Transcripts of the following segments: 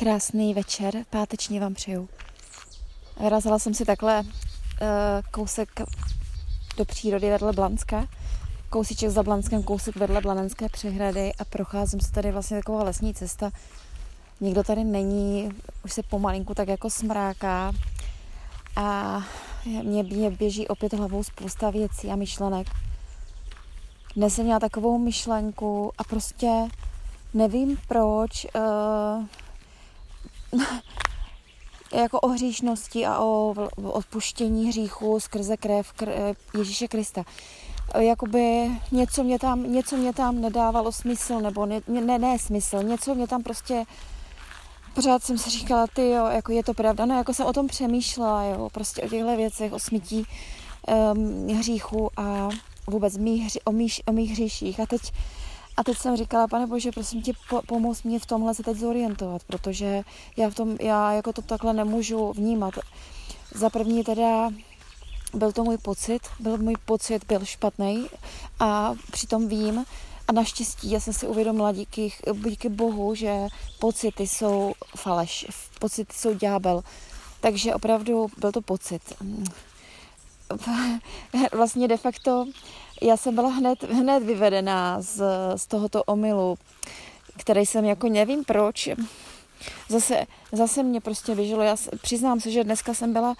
Krásný večer, páteční vám přeju. Vyrazila jsem si takhle uh, kousek do přírody vedle Blanska, kousíček za Blanskem, kousek vedle Blanenské přehrady a procházím se tady vlastně taková lesní cesta. Nikdo tady není, už se pomalinku tak jako smráká a mě, mě běží opět hlavou spousta věcí a myšlenek. Dnes jsem měla takovou myšlenku a prostě nevím proč, uh, jako o hříšnosti a o odpuštění hříchu skrze krev Ježíše Krista. Jakoby něco mě tam, něco mě tam nedávalo smysl, nebo ne, ne, ne smysl, něco mě tam prostě pořád jsem si říkala, ty jo, jako je to pravda, no jako jsem o tom přemýšlela, jo, prostě o těchto věcech, o smítí um, hříchu a vůbec mých, o, mých, o mých hříších. A teď a teď jsem říkala, pane bože, prosím tě, po, pomoz mě v tomhle se teď zorientovat, protože já v tom, já jako to takhle nemůžu vnímat. Za první teda byl to můj pocit, byl můj pocit, byl špatný a přitom vím, a naštěstí já jsem si uvědomila díky, díky Bohu, že pocity jsou faleš, pocity jsou ďábel. Takže opravdu byl to pocit. Vlastně de facto já jsem byla hned, hned vyvedená z, z tohoto omylu, který jsem jako nevím proč. Zase, zase mě prostě vyžilo. Já přiznám se, že dneska jsem byla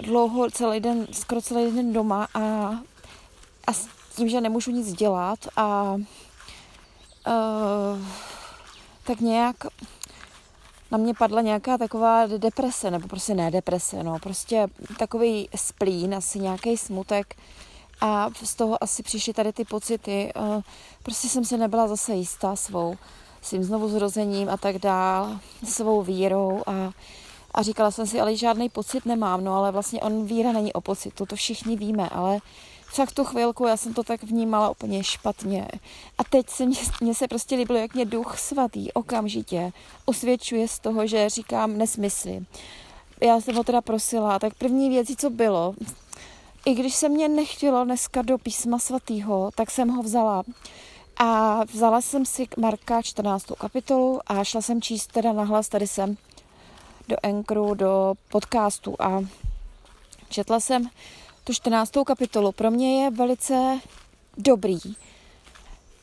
dlouho, celý den, skoro celý den doma a, a s tím, že nemůžu nic dělat a uh, tak nějak na mě padla nějaká taková deprese, nebo prostě ne deprese, no, prostě takový splín, asi nějaký smutek, a z toho asi přišly tady ty pocity. Eh, prostě jsem si nebyla zase jistá svou, svým znovu zrozením a tak dál, svou vírou a, a říkala jsem si, ale žádný pocit nemám, no ale vlastně on víra není o pocitu, to všichni víme, ale fakt tu chvilku já jsem to tak vnímala úplně špatně. A teď se mě, mě se prostě líbilo, jak mě duch svatý okamžitě osvědčuje z toho, že říkám nesmysly. Já jsem ho teda prosila, tak první věcí, co bylo, i když se mě nechtělo dneska do písma svatýho, tak jsem ho vzala. A vzala jsem si Marka 14. kapitolu a šla jsem číst teda nahlas, tady jsem do Enkru, do podcastu a četla jsem tu 14. kapitolu. Pro mě je velice dobrý.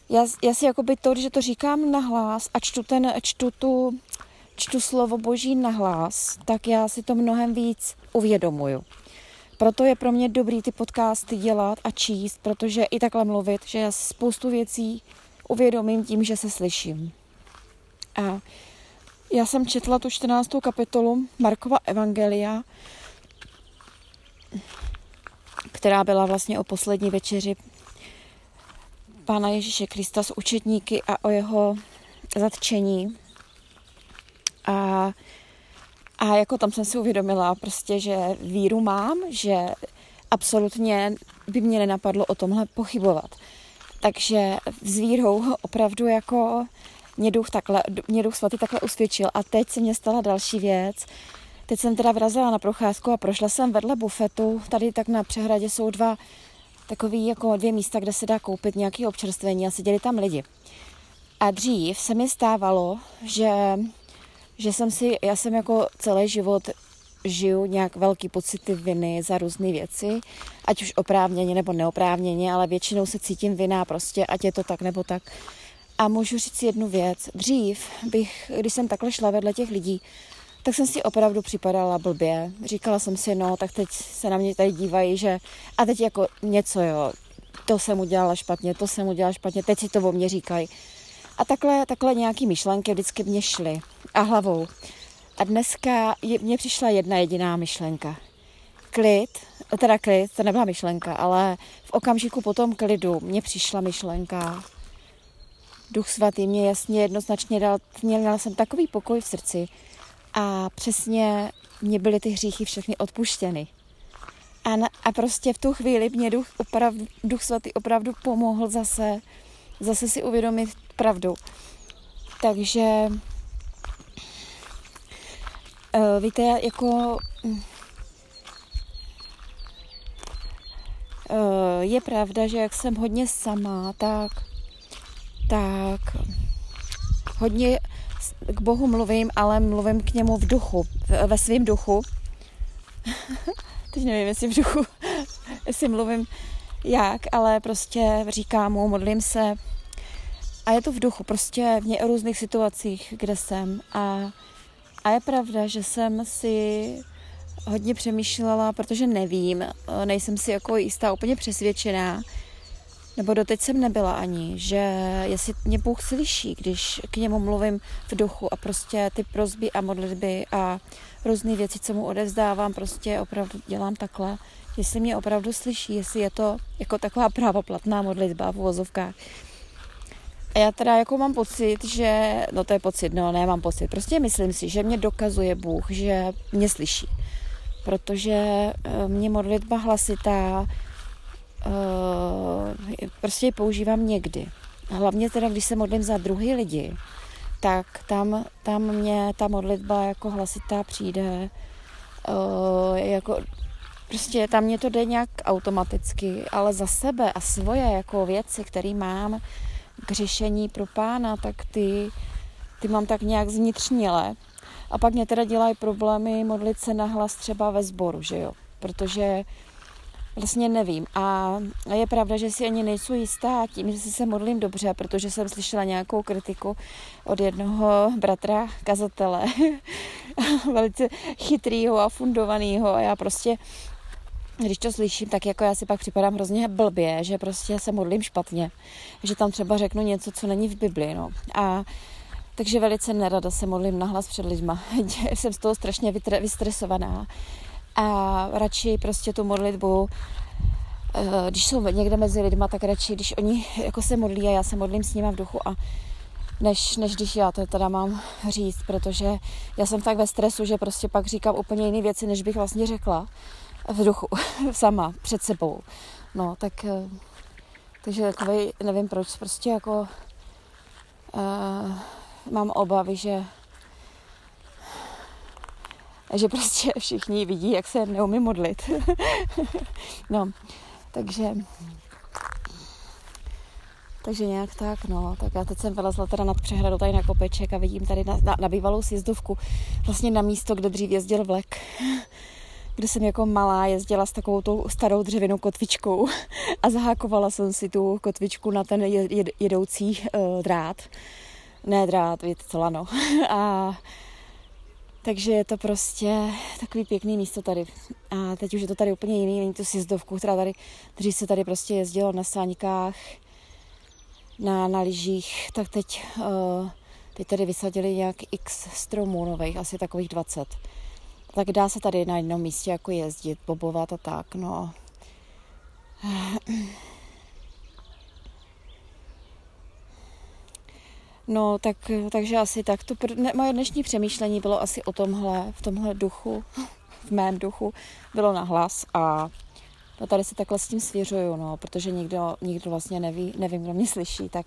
Já, já si jakoby to, že to říkám nahlas a čtu, ten, čtu, tu, čtu slovo boží nahlas, tak já si to mnohem víc uvědomuju. Proto je pro mě dobrý ty podcasty dělat a číst, protože i takhle mluvit, že já spoustu věcí uvědomím tím, že se slyším. A já jsem četla tu 14. kapitolu Markova Evangelia, která byla vlastně o poslední večeři Pána Ježíše Krista s učetníky a o jeho zatčení. A a jako tam jsem si uvědomila prostě, že víru mám, že absolutně by mě nenapadlo o tomhle pochybovat. Takže s vírou opravdu jako mě duch, takhle, mě duch svatý takhle usvědčil. A teď se mě stala další věc. Teď jsem teda vrazila na procházku a prošla jsem vedle bufetu. Tady tak na přehradě jsou dva takový jako dvě místa, kde se dá koupit nějaké občerstvení a seděli tam lidi. A dřív se mi stávalo, že že jsem si, já jsem jako celý život žiju nějak velký pocity viny za různé věci, ať už oprávněně nebo neoprávněně, ale většinou se cítím vina prostě, ať je to tak nebo tak. A můžu říct jednu věc. Dřív bych, když jsem takhle šla vedle těch lidí, tak jsem si opravdu připadala blbě. Říkala jsem si, no, tak teď se na mě tady dívají, že a teď jako něco, jo, to jsem udělala špatně, to jsem udělala špatně, teď si to o mě říkají. A takhle, takhle nějaký myšlenky vždycky mě šly a hlavou. A dneska je, mně přišla jedna jediná myšlenka. Klid, teda klid, to nebyla myšlenka, ale v okamžiku po tom klidu mě přišla myšlenka. Duch svatý mě jasně jednoznačně dal, měla jsem takový pokoj v srdci a přesně mě byly ty hříchy všechny odpuštěny. A, na, a prostě v tu chvíli mě duch, opravdu, duch svatý opravdu pomohl zase, zase si uvědomit pravdu. Takže Uh, víte, jako uh, je pravda, že jak jsem hodně sama, tak tak hodně k Bohu mluvím, ale mluvím k němu v duchu, ve svém duchu. Teď nevím, jestli v duchu, jestli mluvím jak, ale prostě říkám mu, modlím se. A je to v duchu, prostě v ně různých situacích, kde jsem. A, a je pravda, že jsem si hodně přemýšlela, protože nevím, nejsem si jako jistá, úplně přesvědčená, nebo doteď jsem nebyla ani, že jestli mě Bůh slyší, když k němu mluvím v duchu a prostě ty prozby a modlitby a různé věci, co mu odevzdávám, prostě opravdu dělám takhle, jestli mě opravdu slyší, jestli je to jako taková právoplatná modlitba v uvozovkách. A já teda jako mám pocit, že, no to je pocit, no ne, mám pocit, prostě myslím si, že mě dokazuje Bůh, že mě slyší. Protože eh, mě modlitba hlasitá, uh, prostě ji používám někdy. Hlavně teda, když se modlím za druhý lidi, tak tam, tam mě ta modlitba jako hlasitá přijde, uh, jako prostě tam mě to jde nějak automaticky, ale za sebe a svoje jako věci, které mám k řešení pro pána, tak ty, ty mám tak nějak zvnitřněle. A pak mě teda dělají problémy modlit se na hlas třeba ve sboru, že jo? Protože vlastně nevím. A je pravda, že si ani nejsou jistá tím, že si se modlím dobře, protože jsem slyšela nějakou kritiku od jednoho bratra kazatele, velice chytrýho a fundovanýho a já prostě když to slyším, tak jako já si pak připadám hrozně blbě, že prostě se modlím špatně, že tam třeba řeknu něco, co není v Bibli, no. A takže velice nerada se modlím nahlas před lidma. Jsem z toho strašně vystresovaná a radši prostě tu modlitbu eh, když jsou někde mezi lidma, tak radši, když oni jako se modlí a já se modlím s nimi v duchu a než, než když já to teda mám říct, protože já jsem tak ve stresu, že prostě pak říkám úplně jiné věci, než bych vlastně řekla v duchu, sama, před sebou. No, tak eh, takže takový, nevím proč, prostě jako uh, mám obavy, že že prostě všichni vidí, jak se neumí modlit. no, takže takže nějak tak, no. Tak já teď jsem vylezla teda nad přehradu tady na kopeček a vidím tady na, na, na bývalou sjezdovku, vlastně na místo, kde dřív jezdil vlek, kde jsem jako malá jezdila s takovou tou starou dřevěnou kotvičkou a zahákovala jsem si tu kotvičku na ten jedoucí uh, drát. Ne drát, víte co, lano. a takže je to prostě takový pěkný místo tady. A teď už je to tady úplně jiný, není to sjezdovku, která tady, dřív se tady prostě jezdilo na sáňkách, na, na lyžích, tak teď, uh, teď tady vysadili nějak x stromů nových, asi takových 20. Tak dá se tady na jednom místě jako jezdit, bobovat a tak, no. No, tak, takže asi tak. To moje dnešní přemýšlení bylo asi o tomhle, v tomhle duchu, v mém duchu, bylo na hlas a no tady se takhle s tím svěřuju, no, protože nikdo, nikdo vlastně neví, nevím, kdo mě slyší, tak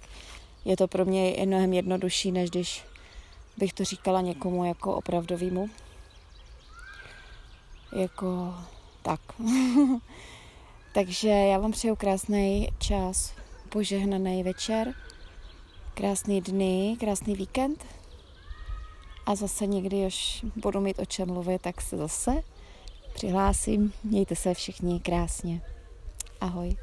je to pro mě mnohem jednodušší, než když bych to říkala někomu jako opravdovýmu. Jako tak. Takže já vám přeju krásný čas, požehnaný večer krásný dny, krásný víkend a zase někdy, až budu mít o čem mluvit, tak se zase přihlásím. Mějte se všichni krásně. Ahoj.